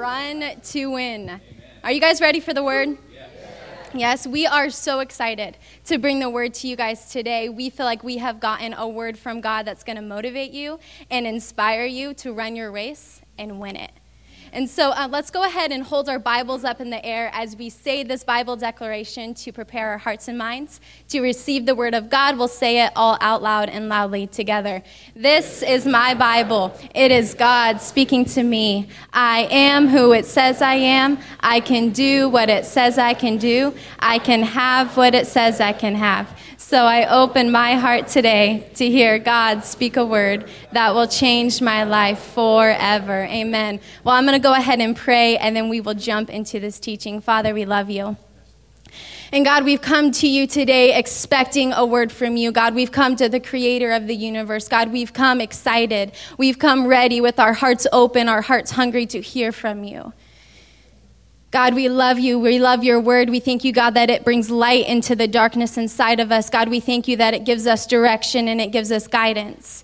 Run to win. Are you guys ready for the word? Yes, we are so excited to bring the word to you guys today. We feel like we have gotten a word from God that's going to motivate you and inspire you to run your race and win it. And so uh, let's go ahead and hold our Bibles up in the air as we say this Bible declaration to prepare our hearts and minds to receive the Word of God. We'll say it all out loud and loudly together. This is my Bible. It is God speaking to me. I am who it says I am. I can do what it says I can do. I can have what it says I can have. So I open my heart today to hear God speak a word that will change my life forever. Amen. Well, I'm going to go ahead and pray, and then we will jump into this teaching. Father, we love you. And God, we've come to you today expecting a word from you. God, we've come to the creator of the universe. God, we've come excited. We've come ready with our hearts open, our hearts hungry to hear from you. God, we love you. We love your word. We thank you, God, that it brings light into the darkness inside of us. God, we thank you that it gives us direction and it gives us guidance.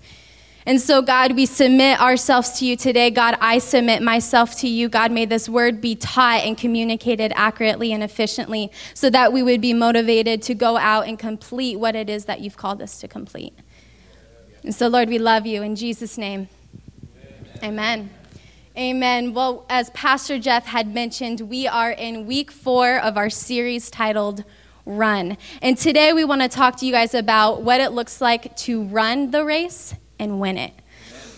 And so, God, we submit ourselves to you today. God, I submit myself to you. God, may this word be taught and communicated accurately and efficiently so that we would be motivated to go out and complete what it is that you've called us to complete. And so, Lord, we love you. In Jesus' name, amen. amen. Amen. Well, as Pastor Jeff had mentioned, we are in week four of our series titled Run. And today we want to talk to you guys about what it looks like to run the race and win it.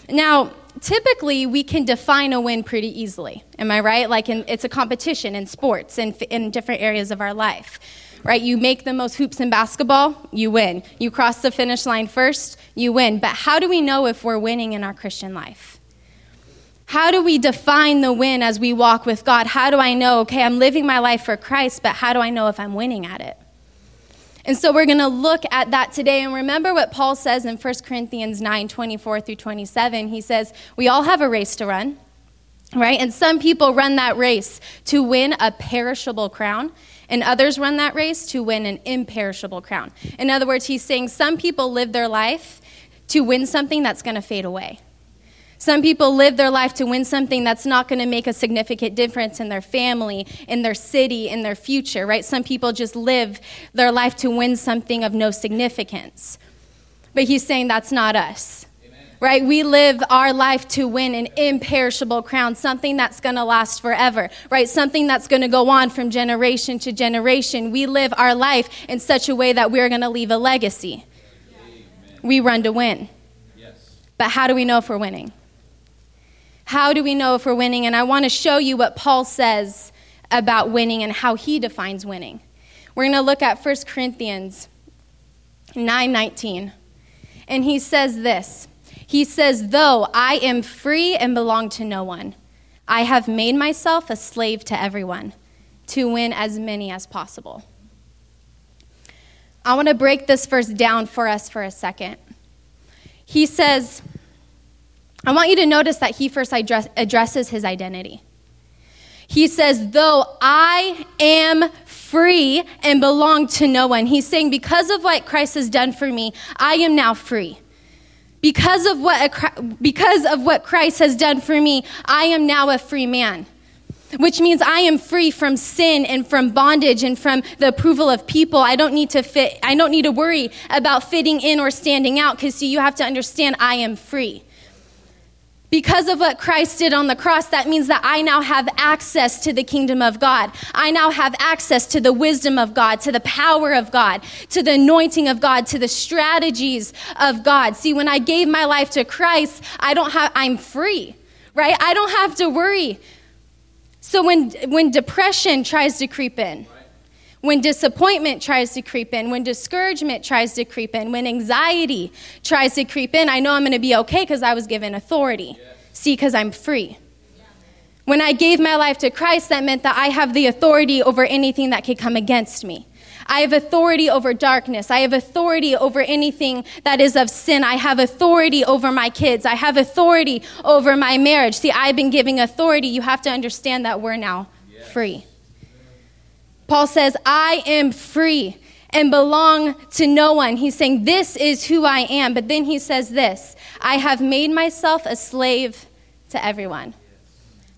Now, typically we can define a win pretty easily. Am I right? Like in, it's a competition in sports and in different areas of our life. Right? You make the most hoops in basketball, you win. You cross the finish line first, you win. But how do we know if we're winning in our Christian life? How do we define the win as we walk with God? How do I know, okay, I'm living my life for Christ, but how do I know if I'm winning at it? And so we're going to look at that today. And remember what Paul says in 1 Corinthians 9 24 through 27. He says, We all have a race to run, right? And some people run that race to win a perishable crown, and others run that race to win an imperishable crown. In other words, he's saying some people live their life to win something that's going to fade away. Some people live their life to win something that's not going to make a significant difference in their family, in their city, in their future, right? Some people just live their life to win something of no significance. But he's saying that's not us. Right? We live our life to win an imperishable crown, something that's going to last forever, right? Something that's going to go on from generation to generation. We live our life in such a way that we're going to leave a legacy. We run to win. Yes. But how do we know if we're winning? How do we know if we're winning? And I want to show you what Paul says about winning and how he defines winning. We're going to look at 1 Corinthians 9:19. And he says this. He says, "Though I am free and belong to no one, I have made myself a slave to everyone to win as many as possible." I want to break this verse down for us for a second. He says, I want you to notice that he first address, addresses his identity. He says, Though I am free and belong to no one, he's saying, Because of what Christ has done for me, I am now free. Because of what, because of what Christ has done for me, I am now a free man. Which means I am free from sin and from bondage and from the approval of people. I don't need to fit, I don't need to worry about fitting in or standing out because see, you have to understand I am free. Because of what Christ did on the cross, that means that I now have access to the kingdom of God. I now have access to the wisdom of God, to the power of God, to the anointing of God, to the strategies of God. See, when I gave my life to Christ, I don't have, I'm free, right? I don't have to worry. So when, when depression tries to creep in, when disappointment tries to creep in, when discouragement tries to creep in, when anxiety tries to creep in, I know I'm going to be okay because I was given authority. Yes. See, because I'm free. When I gave my life to Christ, that meant that I have the authority over anything that could come against me. I have authority over darkness. I have authority over anything that is of sin. I have authority over my kids. I have authority over my marriage. See, I've been giving authority. You have to understand that we're now free. Paul says, I am free and belong to no one. He's saying, This is who I am. But then he says this I have made myself a slave to everyone.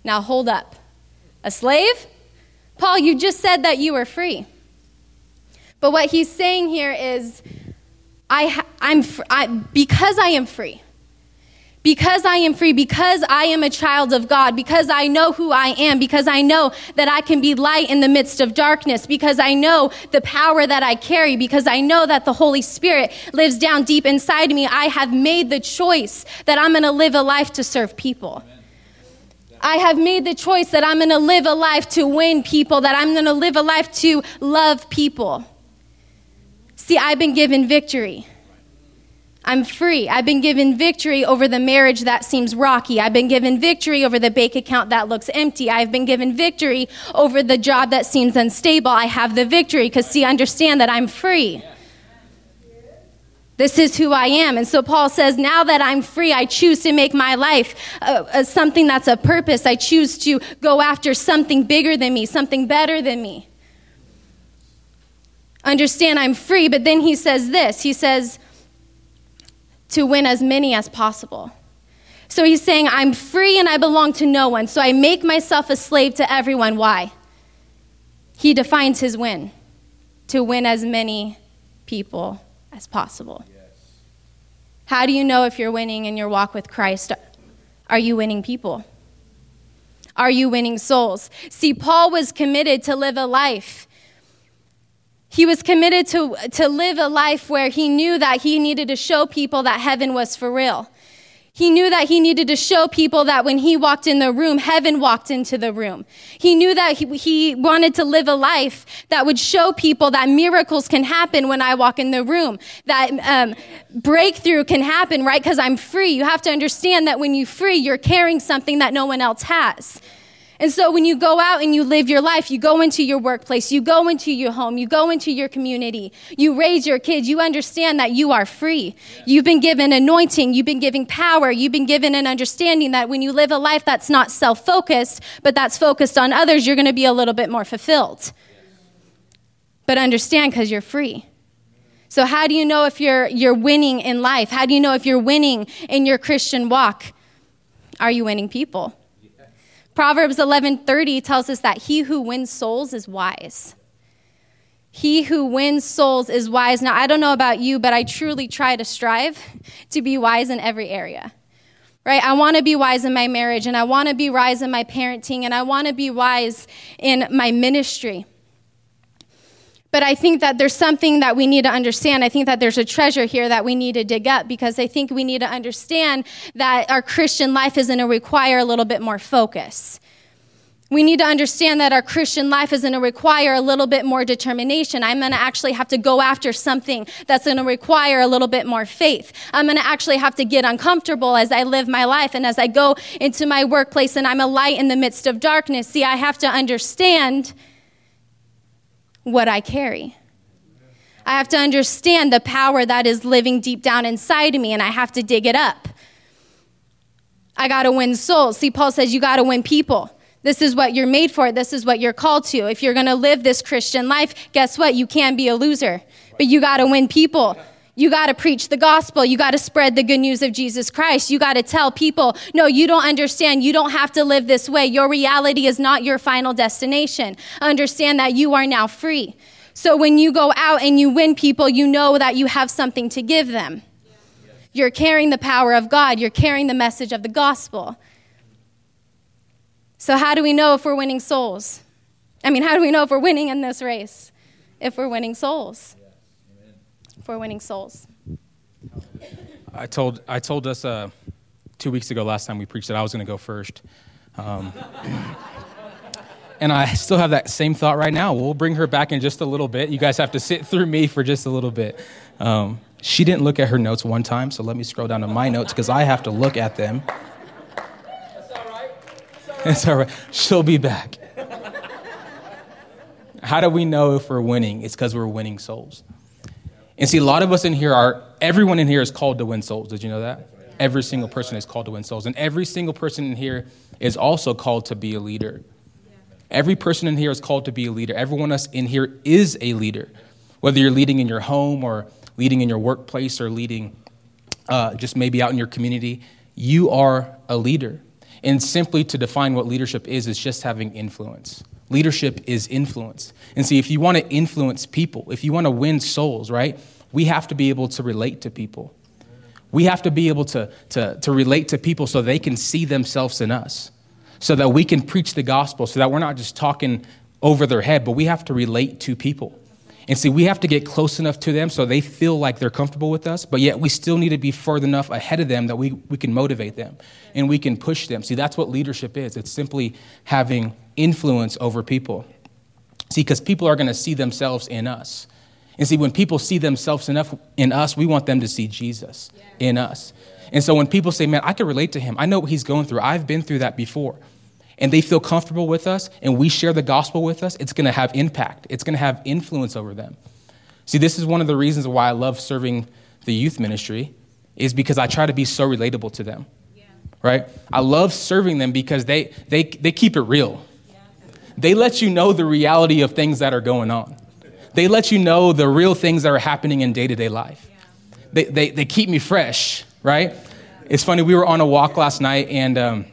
Now hold up. A slave? Paul, you just said that you were free. But what he's saying here is, I, I'm, I, because I am free, because I am free, because I am a child of God, because I know who I am, because I know that I can be light in the midst of darkness, because I know the power that I carry, because I know that the Holy Spirit lives down deep inside me, I have made the choice that I'm going to live a life to serve people. I have made the choice that I'm going to live a life to win people, that I'm going to live a life to love people. See, I've been given victory. I'm free. I've been given victory over the marriage that seems rocky. I've been given victory over the bank account that looks empty. I've been given victory over the job that seems unstable. I have the victory because, see, understand that I'm free. This is who I am. And so Paul says, now that I'm free, I choose to make my life uh, uh, something that's a purpose. I choose to go after something bigger than me, something better than me. Understand I'm free, but then he says this he says, to win as many as possible. So he's saying, I'm free and I belong to no one. So I make myself a slave to everyone. Why? He defines his win to win as many people as possible. Yes. How do you know if you're winning in your walk with Christ? Are you winning people? Are you winning souls? See, Paul was committed to live a life he was committed to, to live a life where he knew that he needed to show people that heaven was for real. He knew that he needed to show people that when he walked in the room, heaven walked into the room. He knew that he, he, wanted to live a life that would show people that miracles can happen when I walk in the room, that um, breakthrough can happen, right? Because I'm free. You have to understand that when you're free, you're carrying something that no one else has. And so when you go out and you live your life, you go into your workplace, you go into your home, you go into your community, you raise your kids, you understand that you are free. You've been given anointing, you've been given power, you've been given an understanding that when you live a life that's not self focused, but that's focused on others, you're going to be a little bit more fulfilled. But understand because you're free. So, how do you know if you're, you're winning in life? How do you know if you're winning in your Christian walk? Are you winning people? Proverbs 11:30 tells us that he who wins souls is wise. He who wins souls is wise. Now, I don't know about you, but I truly try to strive to be wise in every area. Right? I want to be wise in my marriage and I want to be wise in my parenting and I want to be wise in my ministry. But I think that there's something that we need to understand. I think that there's a treasure here that we need to dig up because I think we need to understand that our Christian life is going to require a little bit more focus. We need to understand that our Christian life is going to require a little bit more determination. I'm going to actually have to go after something that's going to require a little bit more faith. I'm going to actually have to get uncomfortable as I live my life and as I go into my workplace and I'm a light in the midst of darkness. See, I have to understand what I carry. I have to understand the power that is living deep down inside of me, and I have to dig it up. I got to win souls. See, Paul says you got to win people. This is what you're made for. This is what you're called to. If you're going to live this Christian life, guess what? You can be a loser, but you got to win people. You got to preach the gospel. You got to spread the good news of Jesus Christ. You got to tell people, no, you don't understand. You don't have to live this way. Your reality is not your final destination. Understand that you are now free. So when you go out and you win people, you know that you have something to give them. You're carrying the power of God, you're carrying the message of the gospel. So, how do we know if we're winning souls? I mean, how do we know if we're winning in this race? If we're winning souls for winning souls. I told, I told us uh, two weeks ago, last time we preached, that I was going to go first. Um, and I still have that same thought right now. We'll bring her back in just a little bit. You guys have to sit through me for just a little bit. Um, she didn't look at her notes one time, so let me scroll down to my notes because I have to look at them. That's all right. It's all right. She'll be back. How do we know if we're winning? It's because we're winning souls. And see, a lot of us in here are, everyone in here is called to win souls. Did you know that? Every single person is called to win souls. And every single person in here is also called to be a leader. Every person in here is called to be a leader. Everyone else in here is a leader. Whether you're leading in your home or leading in your workplace or leading uh, just maybe out in your community, you are a leader. And simply to define what leadership is, is just having influence. Leadership is influence. And see, if you want to influence people, if you want to win souls, right, we have to be able to relate to people. We have to be able to, to, to relate to people so they can see themselves in us, so that we can preach the gospel, so that we're not just talking over their head, but we have to relate to people. And see, we have to get close enough to them so they feel like they're comfortable with us, but yet we still need to be further enough ahead of them that we, we can motivate them and we can push them. See, that's what leadership is it's simply having influence over people. See, because people are going to see themselves in us. And see, when people see themselves enough in us, we want them to see Jesus in us. And so when people say, man, I can relate to him, I know what he's going through, I've been through that before and they feel comfortable with us and we share the gospel with us, it's going to have impact. It's going to have influence over them. See, this is one of the reasons why I love serving the youth ministry is because I try to be so relatable to them. Yeah. Right? I love serving them because they, they, they keep it real. Yeah. They let you know the reality of things that are going on. They let you know the real things that are happening in day to day life. Yeah. They, they, they keep me fresh, right? It's funny, we were on a walk last night and um,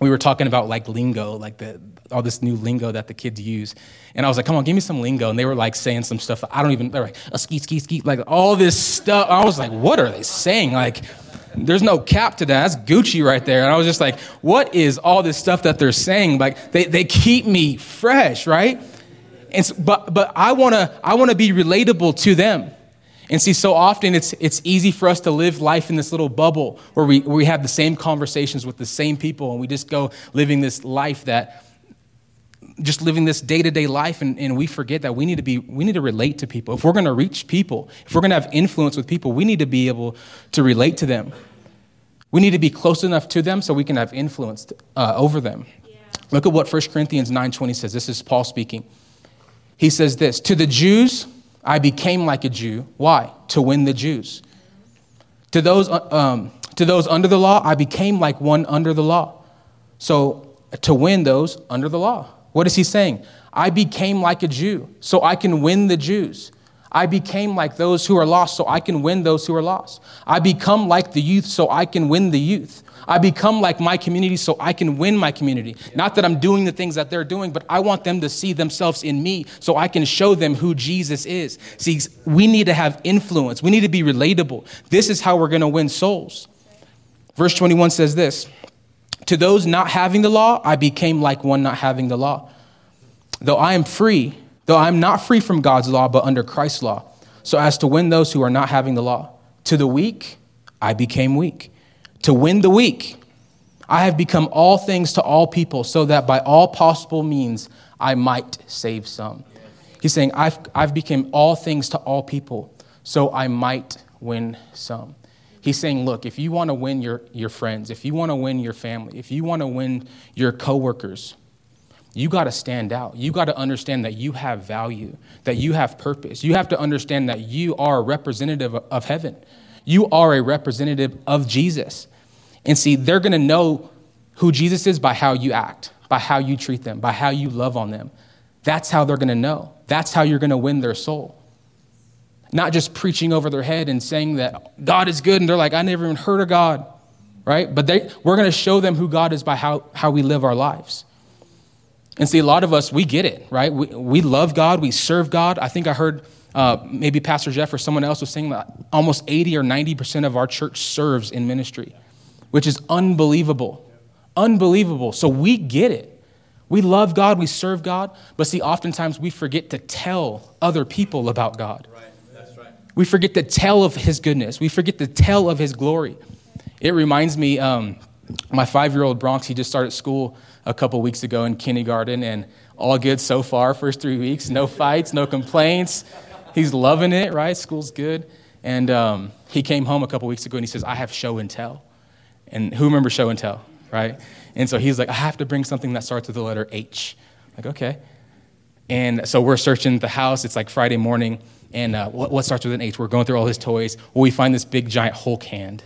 we were talking about like lingo, like the, all this new lingo that the kids use. And I was like, come on, give me some lingo. And they were like saying some stuff. I don't even, they're like, a ski, ski, ski, like all this stuff. I was like, what are they saying? Like, there's no cap to that. That's Gucci right there. And I was just like, what is all this stuff that they're saying? Like, they, they keep me fresh, right? And so, but, but I wanna, I wanna be relatable to them. And see, so often it's, it's easy for us to live life in this little bubble where we, where we have the same conversations with the same people and we just go living this life that, just living this day-to-day life and, and we forget that we need to be we need to relate to people. If we're going to reach people if we're going to have influence with people we need to be able to relate to them. We need to be close enough to them so we can have influence uh, over them. Yeah. look at what 1 corinthians 9.20 says. This is paul speaking. He says this to the jews I became like a Jew. Why? To win the Jews. To those, uh, um, to those under the law, I became like one under the law. So to win those under the law. What is he saying? I became like a Jew so I can win the Jews. I became like those who are lost so I can win those who are lost. I become like the youth so I can win the youth. I become like my community so I can win my community. Not that I'm doing the things that they're doing, but I want them to see themselves in me so I can show them who Jesus is. See, we need to have influence, we need to be relatable. This is how we're going to win souls. Verse 21 says this To those not having the law, I became like one not having the law. Though I am free, though I am not free from God's law, but under Christ's law, so as to win those who are not having the law. To the weak, I became weak to win the weak. I have become all things to all people so that by all possible means I might save some. He's saying, I've, I've become all things to all people so I might win some. He's saying, look, if you want to win your, your friends, if you want to win your family, if you want to win your coworkers, you got to stand out. You got to understand that you have value, that you have purpose. You have to understand that you are a representative of heaven. You are a representative of Jesus. And see, they're going to know who Jesus is by how you act, by how you treat them, by how you love on them. That's how they're going to know. That's how you're going to win their soul. Not just preaching over their head and saying that God is good, and they're like, I never even heard of God, right? But they, we're going to show them who God is by how, how we live our lives. And see, a lot of us, we get it, right? We, we love God, we serve God. I think I heard uh, maybe Pastor Jeff or someone else was saying that almost 80 or 90% of our church serves in ministry, which is unbelievable. Unbelievable. So we get it. We love God, we serve God, but see, oftentimes we forget to tell other people about God. Right. Right. We forget to tell of His goodness, we forget to tell of His glory. It reminds me, um, my five year old Bronx, he just started school a couple weeks ago in kindergarten, and all good so far, first three weeks, no fights, no complaints he's loving it, right? School's good. And um, he came home a couple weeks ago and he says, I have show and tell. And who remembers show and tell, right? And so he's like, I have to bring something that starts with the letter H. I'm like, okay. And so we're searching the house. It's like Friday morning. And uh, what, what, starts with an H? We're going through all his toys. Well, we find this big giant Hulk hand.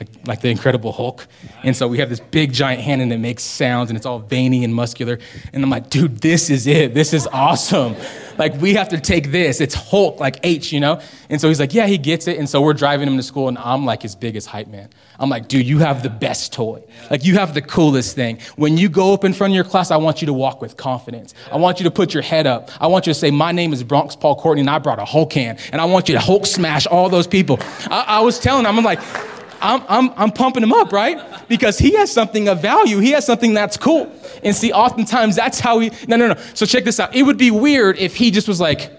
Like, like the Incredible Hulk. And so we have this big giant hand and it makes sounds and it's all veiny and muscular. And I'm like, dude, this is it. This is awesome. Like, we have to take this. It's Hulk, like H, you know? And so he's like, yeah, he gets it. And so we're driving him to school and I'm like his biggest hype man. I'm like, dude, you have the best toy. Like, you have the coolest thing. When you go up in front of your class, I want you to walk with confidence. I want you to put your head up. I want you to say, my name is Bronx Paul Courtney and I brought a Hulk hand. And I want you to Hulk smash all those people. I, I was telling him, I'm like, I'm, I'm, I'm pumping him up, right? Because he has something of value. He has something that's cool. And see, oftentimes that's how he, no, no, no. So check this out. It would be weird if he just was like,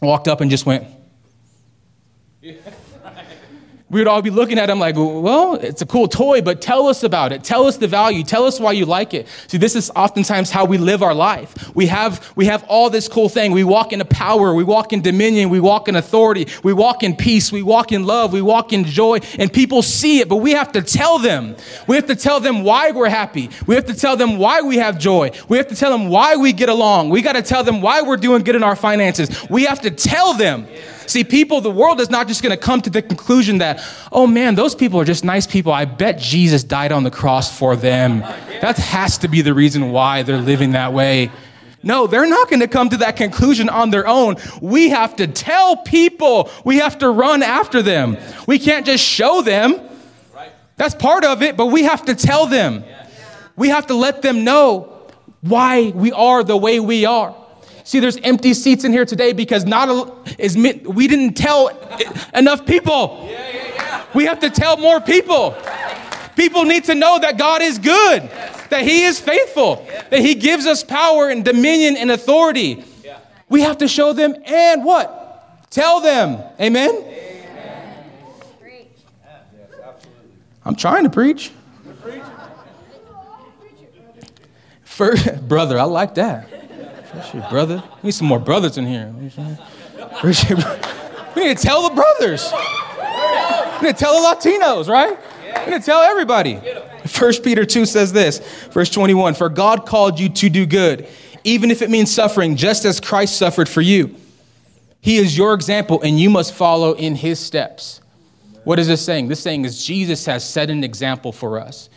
walked up and just went, we would all be looking at him like, well, it's a cool toy, but tell us about it. Tell us the value. Tell us why you like it. See, this is oftentimes how we live our life. We have, we have all this cool thing. We walk into power. We walk in dominion. We walk in authority. We walk in peace. We walk in love. We walk in joy. And people see it, but we have to tell them. We have to tell them why we're happy. We have to tell them why we have joy. We have to tell them why we get along. We got to tell them why we're doing good in our finances. We have to tell them. See, people, the world is not just going to come to the conclusion that, oh man, those people are just nice people. I bet Jesus died on the cross for them. That has to be the reason why they're living that way. No, they're not going to come to that conclusion on their own. We have to tell people. We have to run after them. We can't just show them. That's part of it, but we have to tell them. We have to let them know why we are the way we are. See, there's empty seats in here today because not a, is we didn't tell enough people. Yeah, yeah, yeah. We have to tell more people. People need to know that God is good, that He is faithful, that He gives us power and dominion and authority. We have to show them and what? Tell them. Amen? Amen. I'm trying to preach. First, brother, I like that. Brother. We need some more brothers in here. We need to tell the brothers. We need to tell the Latinos, right? We need to tell everybody. 1 Peter 2 says this, verse 21 For God called you to do good, even if it means suffering, just as Christ suffered for you. He is your example, and you must follow in his steps. What is this saying? This saying is Jesus has set an example for us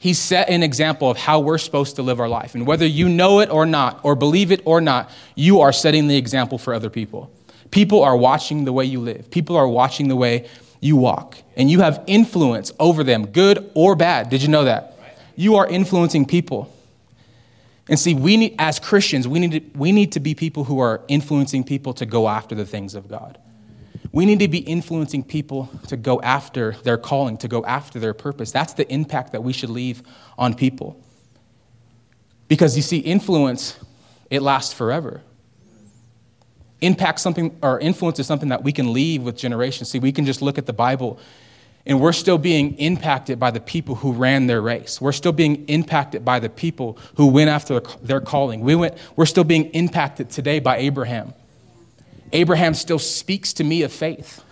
he set an example of how we're supposed to live our life. And whether you know it or not, or believe it or not, you are setting the example for other people. People are watching the way you live, people are watching the way you walk. And you have influence over them, good or bad. Did you know that? You are influencing people. And see, we need, as Christians, we need, to, we need to be people who are influencing people to go after the things of God. We need to be influencing people to go after their calling, to go after their purpose. That's the impact that we should leave on people. Because you see, influence, it lasts forever. Impact something, or influence is something that we can leave with generations. See, we can just look at the Bible and we're still being impacted by the people who ran their race. We're still being impacted by the people who went after their calling. We went, we're still being impacted today by Abraham. Abraham still speaks to me of faith,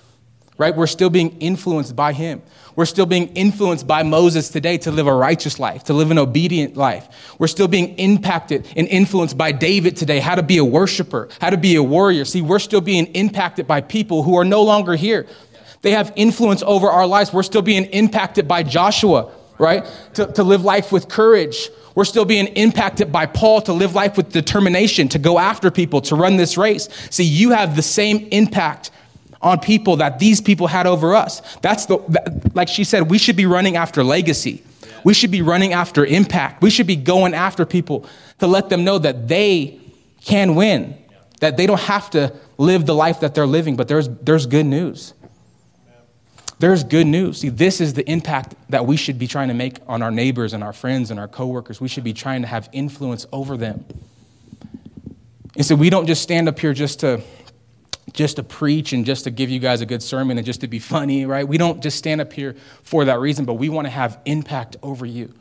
right? We're still being influenced by him. We're still being influenced by Moses today to live a righteous life, to live an obedient life. We're still being impacted and influenced by David today, how to be a worshiper, how to be a warrior. See, we're still being impacted by people who are no longer here. They have influence over our lives. We're still being impacted by Joshua, right? To, to live life with courage, we're still being impacted by Paul to live life with determination, to go after people, to run this race. See, you have the same impact on people that these people had over us. That's the, like she said, we should be running after legacy. We should be running after impact. We should be going after people to let them know that they can win, that they don't have to live the life that they're living, but there's, there's good news. There's good news. See, this is the impact that we should be trying to make on our neighbors and our friends and our coworkers. We should be trying to have influence over them. And so we don't just stand up here just to just to preach and just to give you guys a good sermon and just to be funny, right? We don't just stand up here for that reason, but we want to have impact over you.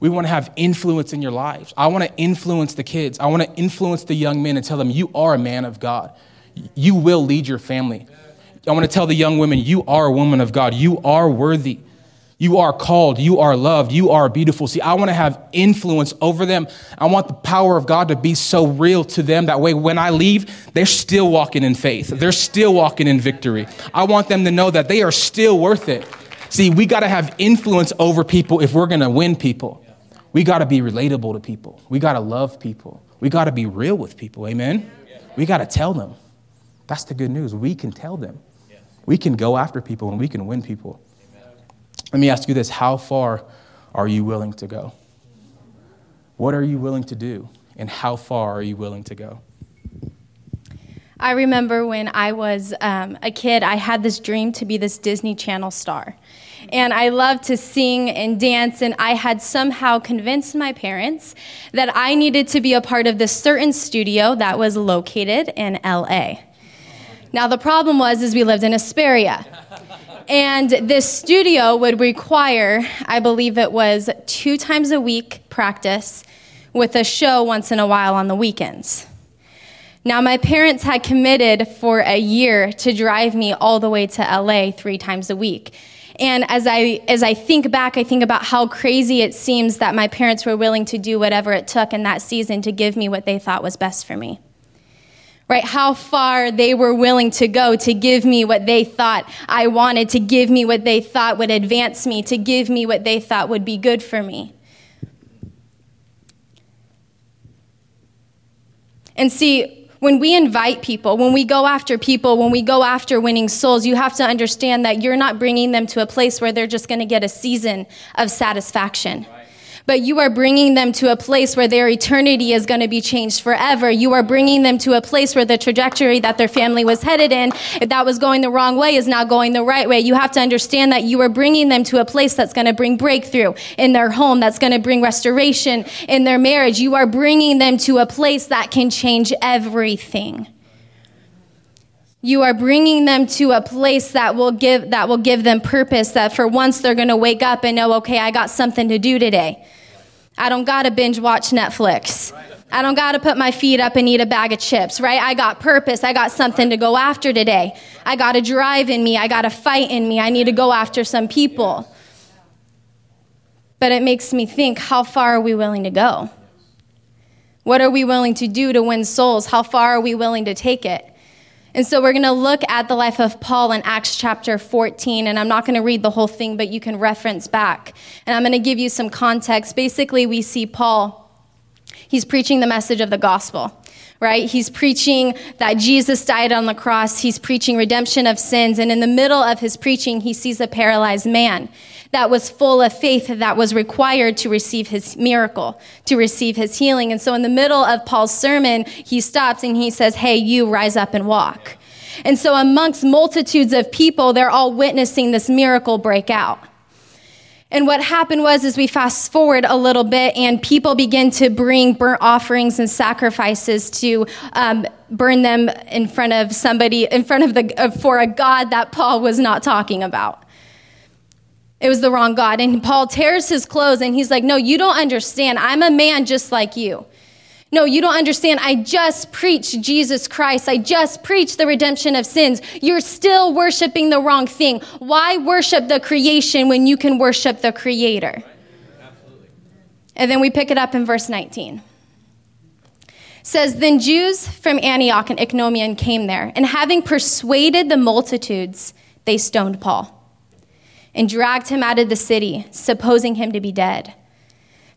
We want to have influence in your lives. I want to influence the kids. I want to influence the young men and tell them you are a man of God. You will lead your family. I want to tell the young women, you are a woman of God. You are worthy. You are called. You are loved. You are beautiful. See, I want to have influence over them. I want the power of God to be so real to them. That way, when I leave, they're still walking in faith. They're still walking in victory. I want them to know that they are still worth it. See, we got to have influence over people if we're going to win people. We got to be relatable to people. We got to love people. We got to be real with people. Amen? We got to tell them. That's the good news. We can tell them. We can go after people and we can win people. Let me ask you this how far are you willing to go? What are you willing to do? And how far are you willing to go? I remember when I was um, a kid, I had this dream to be this Disney Channel star. And I loved to sing and dance, and I had somehow convinced my parents that I needed to be a part of this certain studio that was located in LA. Now, the problem was is we lived in Hesperia. And this studio would require, I believe it was two times a week practice with a show once in a while on the weekends. Now, my parents had committed for a year to drive me all the way to LA three times a week. And as I, as I think back, I think about how crazy it seems that my parents were willing to do whatever it took in that season to give me what they thought was best for me right? How far they were willing to go to give me what they thought I wanted, to give me what they thought would advance me, to give me what they thought would be good for me. And see, when we invite people, when we go after people, when we go after winning souls, you have to understand that you're not bringing them to a place where they're just going to get a season of satisfaction. Right but you are bringing them to a place where their eternity is going to be changed forever. You are bringing them to a place where the trajectory that their family was headed in, if that was going the wrong way, is now going the right way. You have to understand that you are bringing them to a place that's going to bring breakthrough in their home, that's going to bring restoration in their marriage. You are bringing them to a place that can change everything. You are bringing them to a place that will give that will give them purpose that for once they're going to wake up and know okay, I got something to do today. I don't got to binge watch Netflix. I don't got to put my feet up and eat a bag of chips, right? I got purpose. I got something to go after today. I got a drive in me. I got a fight in me. I need to go after some people. But it makes me think how far are we willing to go? What are we willing to do to win souls? How far are we willing to take it? And so we're going to look at the life of Paul in Acts chapter 14. And I'm not going to read the whole thing, but you can reference back. And I'm going to give you some context. Basically, we see Paul, he's preaching the message of the gospel right? He's preaching that Jesus died on the cross. He's preaching redemption of sins. And in the middle of his preaching, he sees a paralyzed man that was full of faith that was required to receive his miracle, to receive his healing. And so in the middle of Paul's sermon, he stops and he says, Hey, you rise up and walk. And so amongst multitudes of people, they're all witnessing this miracle break out. And what happened was, as we fast forward a little bit, and people begin to bring burnt offerings and sacrifices to um, burn them in front of somebody, in front of the, uh, for a God that Paul was not talking about. It was the wrong God. And Paul tears his clothes and he's like, No, you don't understand. I'm a man just like you. No, you don't understand. I just preached Jesus Christ. I just preached the redemption of sins. You're still worshiping the wrong thing. Why worship the creation when you can worship the creator? And then we pick it up in verse 19. It says, Then Jews from Antioch and Iconium came there, and having persuaded the multitudes, they stoned Paul and dragged him out of the city, supposing him to be dead.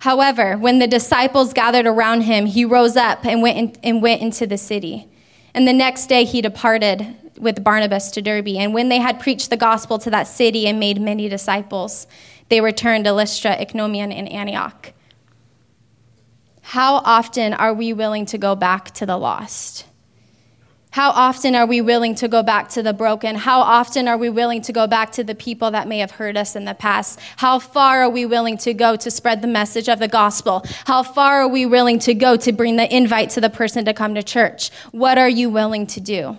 However, when the disciples gathered around him, he rose up and went, in, and went into the city. And the next day he departed with Barnabas to Derbe. And when they had preached the gospel to that city and made many disciples, they returned to Lystra, Iconium, and Antioch. How often are we willing to go back to the lost? How often are we willing to go back to the broken? How often are we willing to go back to the people that may have hurt us in the past? How far are we willing to go to spread the message of the gospel? How far are we willing to go to bring the invite to the person to come to church? What are you willing to do?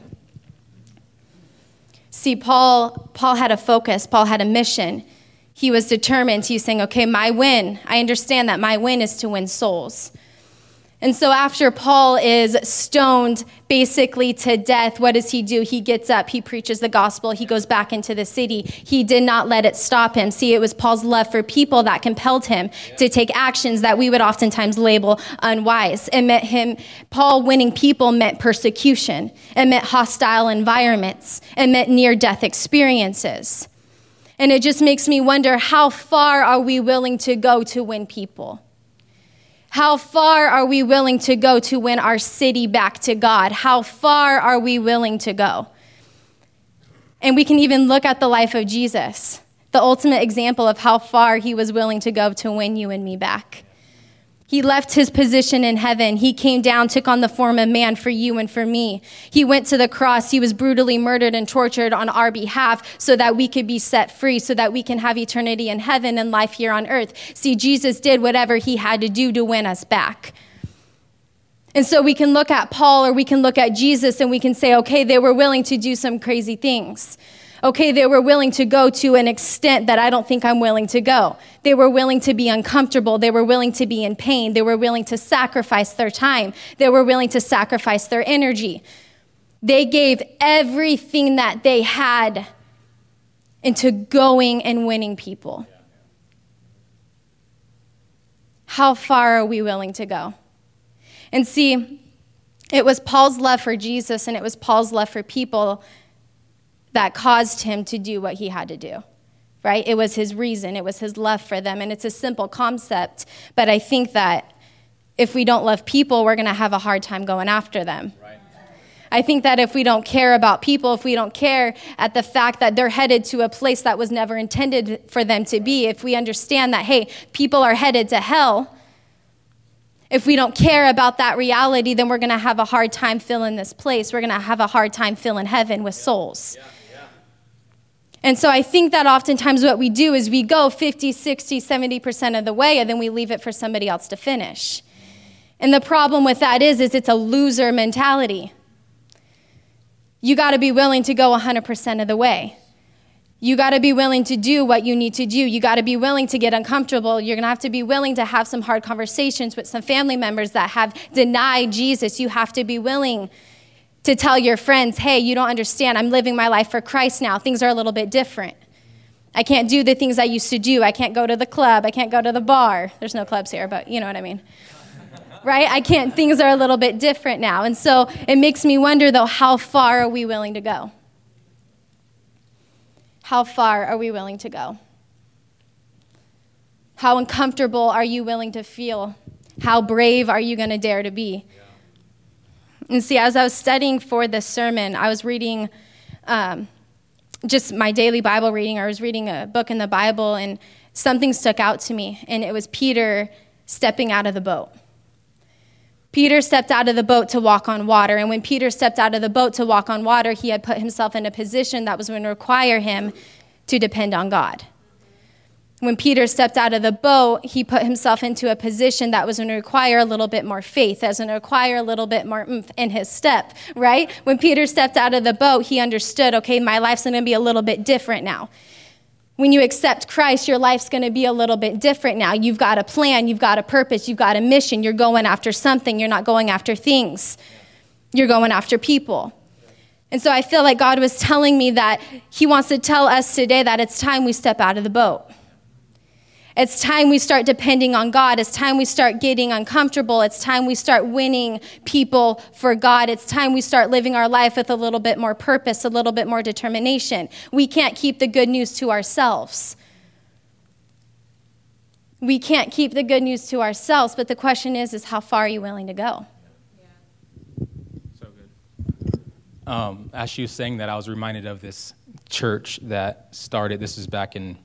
See, Paul, Paul had a focus, Paul had a mission. He was determined. He's saying, okay, my win, I understand that my win is to win souls. And so, after Paul is stoned basically to death, what does he do? He gets up, he preaches the gospel, he goes back into the city. He did not let it stop him. See, it was Paul's love for people that compelled him to take actions that we would oftentimes label unwise. It meant him, Paul winning people meant persecution, it meant hostile environments, it meant near death experiences. And it just makes me wonder how far are we willing to go to win people? How far are we willing to go to win our city back to God? How far are we willing to go? And we can even look at the life of Jesus, the ultimate example of how far he was willing to go to win you and me back. He left his position in heaven. He came down, took on the form of man for you and for me. He went to the cross. He was brutally murdered and tortured on our behalf so that we could be set free, so that we can have eternity in heaven and life here on earth. See, Jesus did whatever he had to do to win us back. And so we can look at Paul or we can look at Jesus and we can say, okay, they were willing to do some crazy things. Okay, they were willing to go to an extent that I don't think I'm willing to go. They were willing to be uncomfortable. They were willing to be in pain. They were willing to sacrifice their time. They were willing to sacrifice their energy. They gave everything that they had into going and winning people. How far are we willing to go? And see, it was Paul's love for Jesus and it was Paul's love for people that caused him to do what he had to do right? It was his reason, it was his love for them. And it's a simple concept, but I think that if we don't love people, we're going to have a hard time going after them. Right. I think that if we don't care about people, if we don't care at the fact that they're headed to a place that was never intended for them to be, if we understand that, hey, people are headed to hell, if we don't care about that reality, then we're going to have a hard time filling this place. We're going to have a hard time filling heaven with souls. Yeah. And so I think that oftentimes what we do is we go 50, 60, 70% of the way and then we leave it for somebody else to finish. And the problem with that is is it's a loser mentality. You got to be willing to go 100% of the way. You got to be willing to do what you need to do. You got to be willing to get uncomfortable. You're going to have to be willing to have some hard conversations with some family members that have denied Jesus. You have to be willing to tell your friends, hey, you don't understand. I'm living my life for Christ now. Things are a little bit different. I can't do the things I used to do. I can't go to the club. I can't go to the bar. There's no clubs here, but you know what I mean. right? I can't, things are a little bit different now. And so it makes me wonder, though, how far are we willing to go? How far are we willing to go? How uncomfortable are you willing to feel? How brave are you going to dare to be? And see, as I was studying for this sermon, I was reading um, just my daily Bible reading. I was reading a book in the Bible, and something stuck out to me, and it was Peter stepping out of the boat. Peter stepped out of the boat to walk on water. And when Peter stepped out of the boat to walk on water, he had put himself in a position that was going to require him to depend on God when Peter stepped out of the boat, he put himself into a position that was going to require a little bit more faith, was going to require a little bit more oomph in his step, right? When Peter stepped out of the boat, he understood, okay, my life's going to be a little bit different now. When you accept Christ, your life's going to be a little bit different now. You've got a plan, you've got a purpose, you've got a mission. You're going after something, you're not going after things, you're going after people. And so I feel like God was telling me that He wants to tell us today that it's time we step out of the boat. It's time we start depending on God. It's time we start getting uncomfortable. It's time we start winning people for God. It's time we start living our life with a little bit more purpose, a little bit more determination. We can't keep the good news to ourselves. We can't keep the good news to ourselves, but the question is is how far are you willing to go? So good. Um, as you was saying that, I was reminded of this church that started. This is back in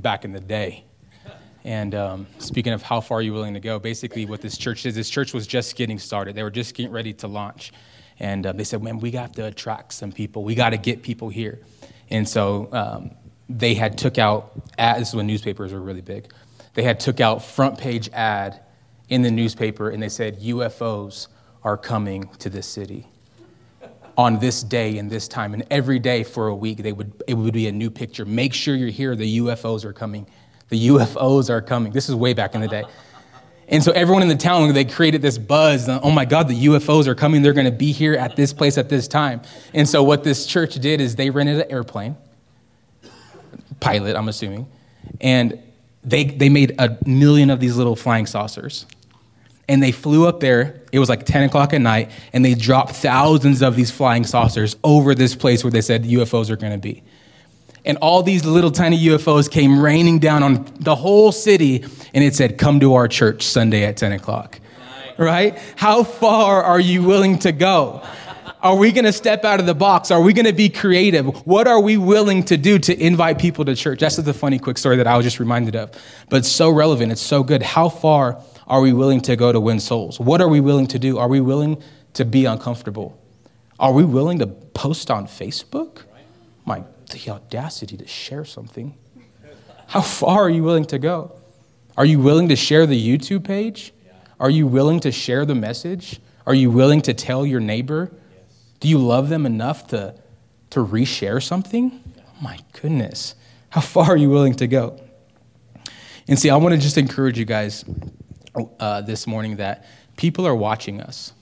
back in the day. And um, speaking of how far are you willing to go, basically what this church is, this church was just getting started. They were just getting ready to launch. And uh, they said, man, we got to attract some people. We got to get people here. And so um, they had took out, ad, this is when newspapers were really big. They had took out front page ad in the newspaper and they said, UFOs are coming to this city on this day and this time. And every day for a week they would it would be a new picture. Make sure you're here. The ufos are coming. The ufos are coming. This is way back in the day. And so everyone in the town they created this buzz uh, oh my god the ufos are coming. They're going to be here at this place at this time. And so what this church did is they rented an airplane pilot i'm assuming and they, they made a million of these little flying saucers and they flew up there. It was like 10 o'clock at night, and they dropped thousands of these flying saucers over this place where they said UFOs are going to be. and all these little tiny UFOs came raining down on the whole city, and it said, Come to our church Sunday at 10 o'clock. Right? How far are you willing to go? Are we going to step out of the box? Are we going to be creative? What are we willing to do to invite people to church? That's just a funny, quick story that I was just reminded of. But it's so relevant. It's so good. How far are we willing to go to win souls? What are we willing to do? Are we willing to be uncomfortable? Are we willing to post on Facebook? My, the audacity to share something. How far are you willing to go? Are you willing to share the YouTube page? Are you willing to share the message? Are you willing to tell your neighbor? Do you love them enough to, to reshare something? My goodness. How far are you willing to go? And see, I want to just encourage you guys uh, this morning that people are watching us.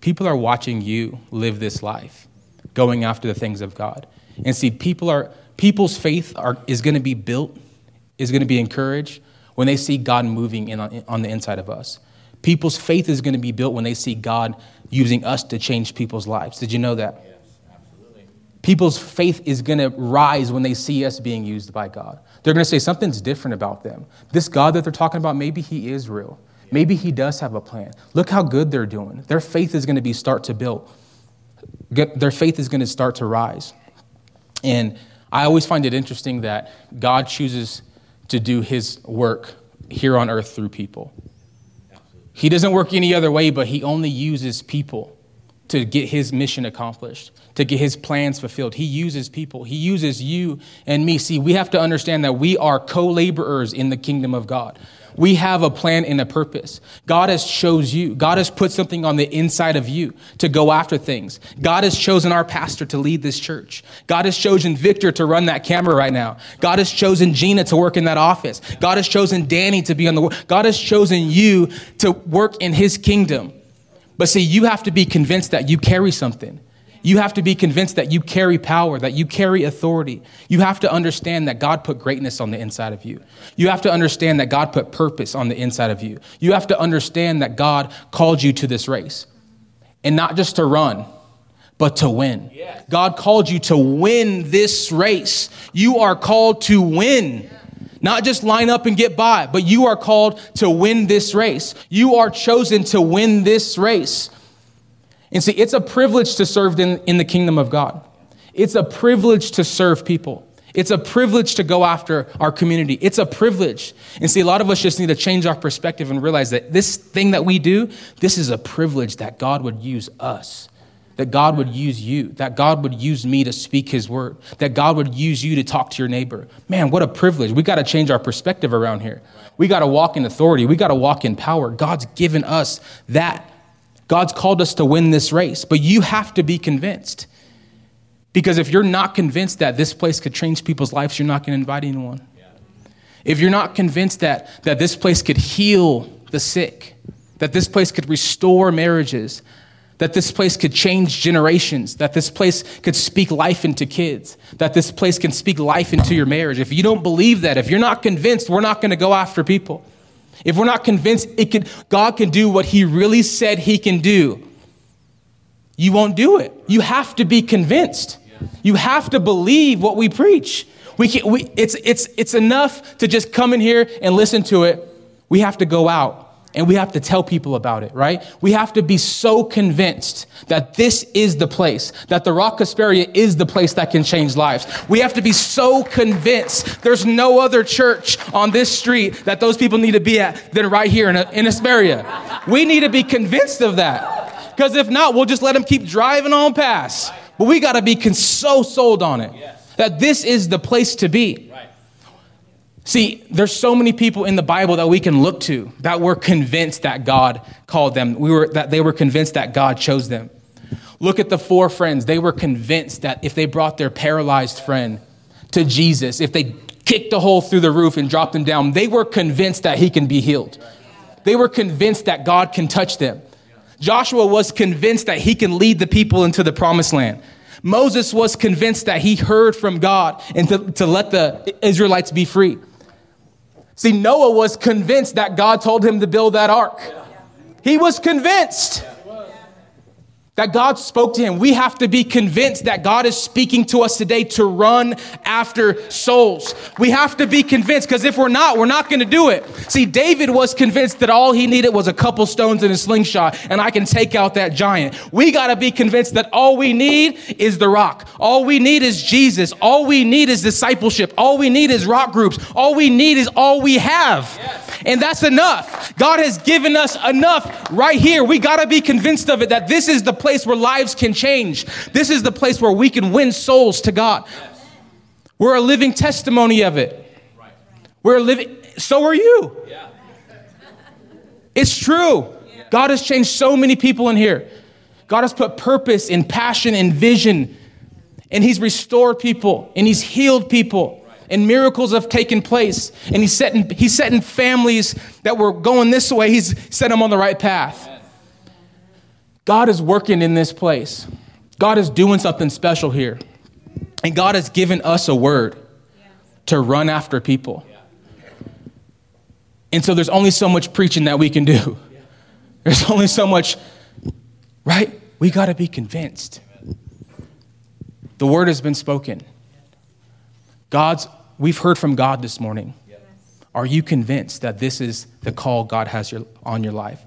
People are watching you live this life, going after the things of God. And see, people are people's faith are, is going to be built, is going to be encouraged when they see God moving in on, on the inside of us. People's faith is going to be built when they see God using us to change people's lives. Did you know that? Absolutely. People's faith is going to rise when they see us being used by God. They're going to say something's different about them. This God that they're talking about, maybe he is real. Maybe he does have a plan. Look how good they're doing. Their faith is going to be start to build. Their faith is going to start to rise. And I always find it interesting that God chooses to do his work here on earth through people. He doesn't work any other way, but he only uses people to get his mission accomplished, to get his plans fulfilled. He uses people. He uses you and me. See, we have to understand that we are co laborers in the kingdom of God. We have a plan and a purpose. God has chose you. God has put something on the inside of you to go after things. God has chosen our pastor to lead this church. God has chosen Victor to run that camera right now. God has chosen Gina to work in that office. God has chosen Danny to be on the God has chosen you to work in his kingdom. But see, you have to be convinced that you carry something. You have to be convinced that you carry power, that you carry authority. You have to understand that God put greatness on the inside of you. You have to understand that God put purpose on the inside of you. You have to understand that God called you to this race. And not just to run, but to win. God called you to win this race. You are called to win. Not just line up and get by, but you are called to win this race. You are chosen to win this race. And see, it's a privilege to serve in, in the kingdom of God. It's a privilege to serve people. It's a privilege to go after our community. It's a privilege. And see, a lot of us just need to change our perspective and realize that this thing that we do, this is a privilege that God would use us, that God would use you, that God would use me to speak his word, that God would use you to talk to your neighbor. Man, what a privilege. We got to change our perspective around here. We got to walk in authority. We got to walk in power. God's given us that God's called us to win this race, but you have to be convinced. Because if you're not convinced that this place could change people's lives, you're not going to invite anyone. If you're not convinced that, that this place could heal the sick, that this place could restore marriages, that this place could change generations, that this place could speak life into kids, that this place can speak life into your marriage. If you don't believe that, if you're not convinced, we're not going to go after people. If we're not convinced it God can do what He really said He can do, you won't do it. You have to be convinced. You have to believe what we preach. We can, we, it's, it's, it's enough to just come in here and listen to it. We have to go out and we have to tell people about it, right? We have to be so convinced that this is the place, that the Rock Hesperia is the place that can change lives. We have to be so convinced there's no other church on this street that those people need to be at than right here in, in. We need to be convinced of that. Because if not, we'll just let them keep driving on past. But we got to be so sold on it that this is the place to be. See, there's so many people in the Bible that we can look to that were convinced that God called them. We were that they were convinced that God chose them. Look at the four friends. They were convinced that if they brought their paralyzed friend to Jesus, if they kicked a hole through the roof and dropped him down, they were convinced that he can be healed. They were convinced that God can touch them. Joshua was convinced that he can lead the people into the promised land. Moses was convinced that he heard from God and to, to let the Israelites be free. See, Noah was convinced that God told him to build that ark. He was convinced. That God spoke to him. We have to be convinced that God is speaking to us today to run after souls. We have to be convinced because if we're not, we're not going to do it. See, David was convinced that all he needed was a couple stones and a slingshot and I can take out that giant. We got to be convinced that all we need is the rock. All we need is Jesus. All we need is discipleship. All we need is rock groups. All we need is all we have. And that's enough. God has given us enough right here. We got to be convinced of it that this is the place where lives can change. This is the place where we can win souls to God. We're a living testimony of it. We're living, so are you. It's true. God has changed so many people in here. God has put purpose and passion and vision, and He's restored people, and He's healed people, and miracles have taken place, and He's setting, he's setting families that were going this way, He's set them on the right path. God is working in this place. God is doing something special here. And God has given us a word to run after people. And so there's only so much preaching that we can do. There's only so much, right? We got to be convinced. The word has been spoken. God's, we've heard from God this morning. Are you convinced that this is the call God has your, on your life?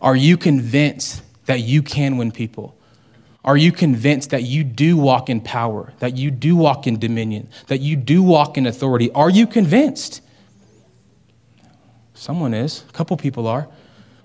Are you convinced that you can win people? Are you convinced that you do walk in power, that you do walk in dominion, that you do walk in authority? Are you convinced? Someone is. A couple people are.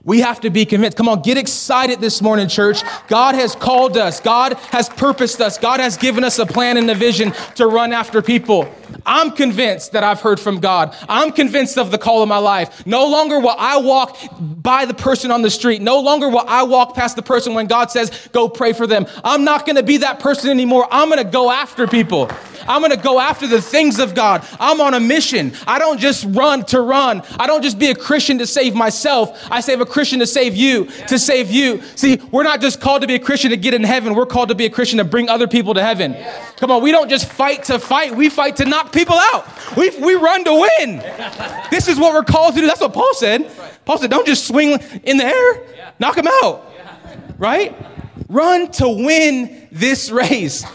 We have to be convinced. Come on, get excited this morning, church. God has called us. God has purposed us. God has given us a plan and a vision to run after people. I'm convinced that I've heard from God. I'm convinced of the call of my life. No longer will I walk by the person on the street. No longer will I walk past the person when God says, go pray for them. I'm not going to be that person anymore. I'm going to go after people. I'm going to go after the things of God. I'm on a mission. I don't just run to run. I don't just be a Christian to save myself. I save a Christian to save you, to save you. See, we're not just called to be a Christian to get in heaven. We're called to be a Christian to bring other people to heaven. Come on, we don't just fight to fight. We fight to knock people out. We, we run to win. This is what we're called to do. That's what Paul said. Paul said, don't just swing in the air. Knock them out. Right? Run to win this race.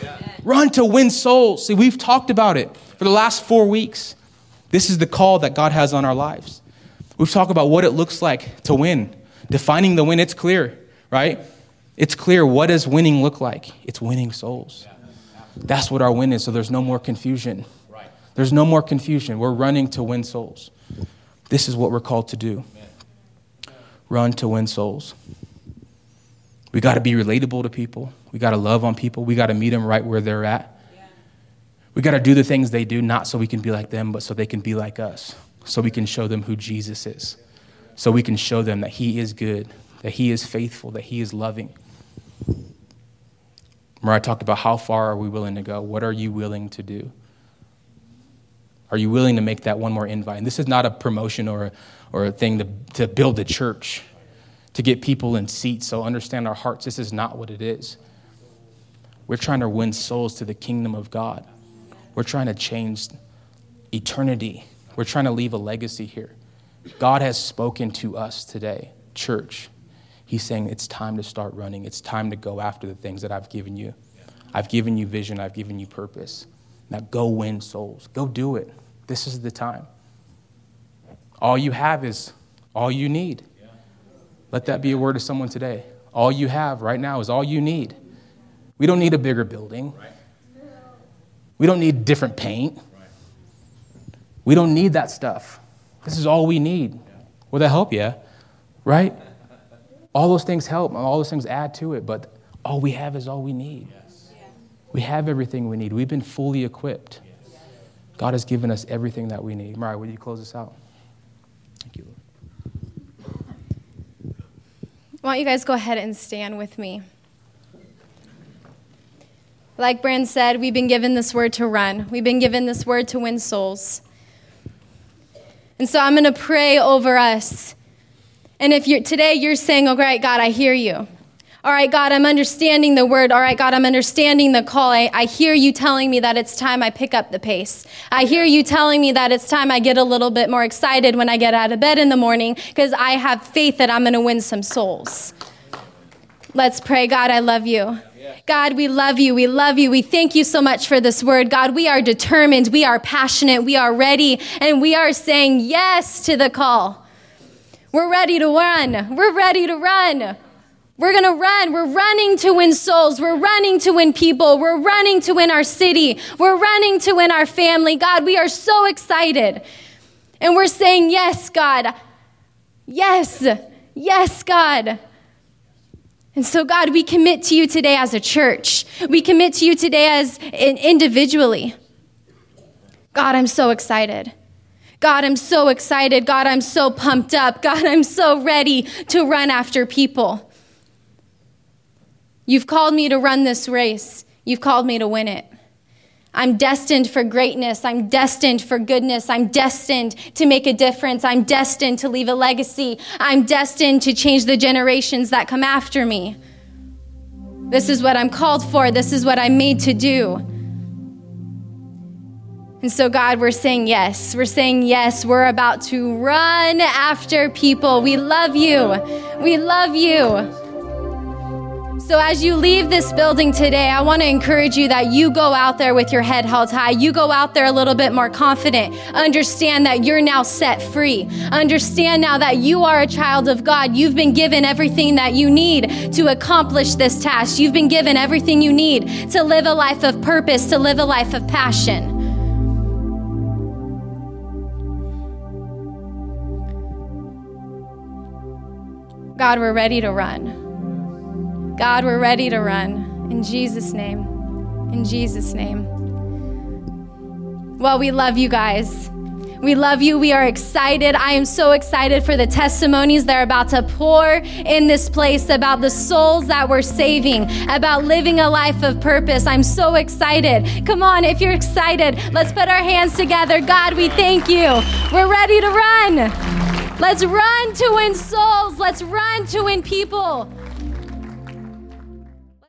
Run to win souls. See, we've talked about it for the last four weeks. This is the call that God has on our lives. We've talked about what it looks like to win. Defining the win, it's clear, right? It's clear what does winning look like? It's winning souls. That's what our win is, so there's no more confusion. There's no more confusion. We're running to win souls. This is what we're called to do. Run to win souls. We got to be relatable to people. We got to love on people. We got to meet them right where they're at. We got to do the things they do, not so we can be like them, but so they can be like us. So we can show them who Jesus is. So we can show them that He is good, that He is faithful, that He is loving. Where I talked about how far are we willing to go? What are you willing to do? Are you willing to make that one more invite? And this is not a promotion or a, or a thing to, to build a church, to get people in seats. So understand our hearts. This is not what it is. We're trying to win souls to the kingdom of God. We're trying to change eternity. We're trying to leave a legacy here. God has spoken to us today, church. He's saying it's time to start running. It's time to go after the things that I've given you. I've given you vision, I've given you purpose. Now go win souls. Go do it. This is the time. All you have is all you need. Let that be a word to someone today. All you have right now is all you need. We don't need a bigger building. We don't need different paint. We don't need that stuff. This is all we need. Will that help? Yeah. Right? All those things help. and All those things add to it. But all we have is all we need. We have everything we need. We've been fully equipped. God has given us everything that we need. Mariah, will you close us out? Thank you. Why don't you guys go ahead and stand with me? Like Brand said, we've been given this word to run. We've been given this word to win souls. And so I'm going to pray over us. And if you're today you're saying, "Oh, great, God, I hear you." All right, God, I'm understanding the word. All right, God, I'm understanding the call. I, I, hear you telling me that it's time I pick up the pace. I hear you telling me that it's time I get a little bit more excited when I get out of bed in the morning because I have faith that I'm going to win some souls. Let's pray. God, I love you. God, we love you. We love you. We thank you so much for this word. God, we are determined. We are passionate. We are ready. And we are saying yes to the call. We're ready to run. We're ready to run. We're going to run. We're running to win souls. We're running to win people. We're running to win our city. We're running to win our family. God, we are so excited. And we're saying, Yes, God. Yes. Yes, God. And so, God, we commit to you today as a church. We commit to you today as individually. God, I'm so excited. God, I'm so excited. God, I'm so pumped up. God, I'm so ready to run after people. You've called me to run this race, you've called me to win it. I'm destined for greatness. I'm destined for goodness. I'm destined to make a difference. I'm destined to leave a legacy. I'm destined to change the generations that come after me. This is what I'm called for. This is what I'm made to do. And so, God, we're saying yes. We're saying yes. We're about to run after people. We love you. We love you. So, as you leave this building today, I want to encourage you that you go out there with your head held high. You go out there a little bit more confident. Understand that you're now set free. Understand now that you are a child of God. You've been given everything that you need to accomplish this task. You've been given everything you need to live a life of purpose, to live a life of passion. God, we're ready to run. God, we're ready to run. In Jesus' name. In Jesus' name. Well, we love you guys. We love you. We are excited. I am so excited for the testimonies that are about to pour in this place about the souls that we're saving, about living a life of purpose. I'm so excited. Come on, if you're excited, let's put our hands together. God, we thank you. We're ready to run. Let's run to win souls. Let's run to win people.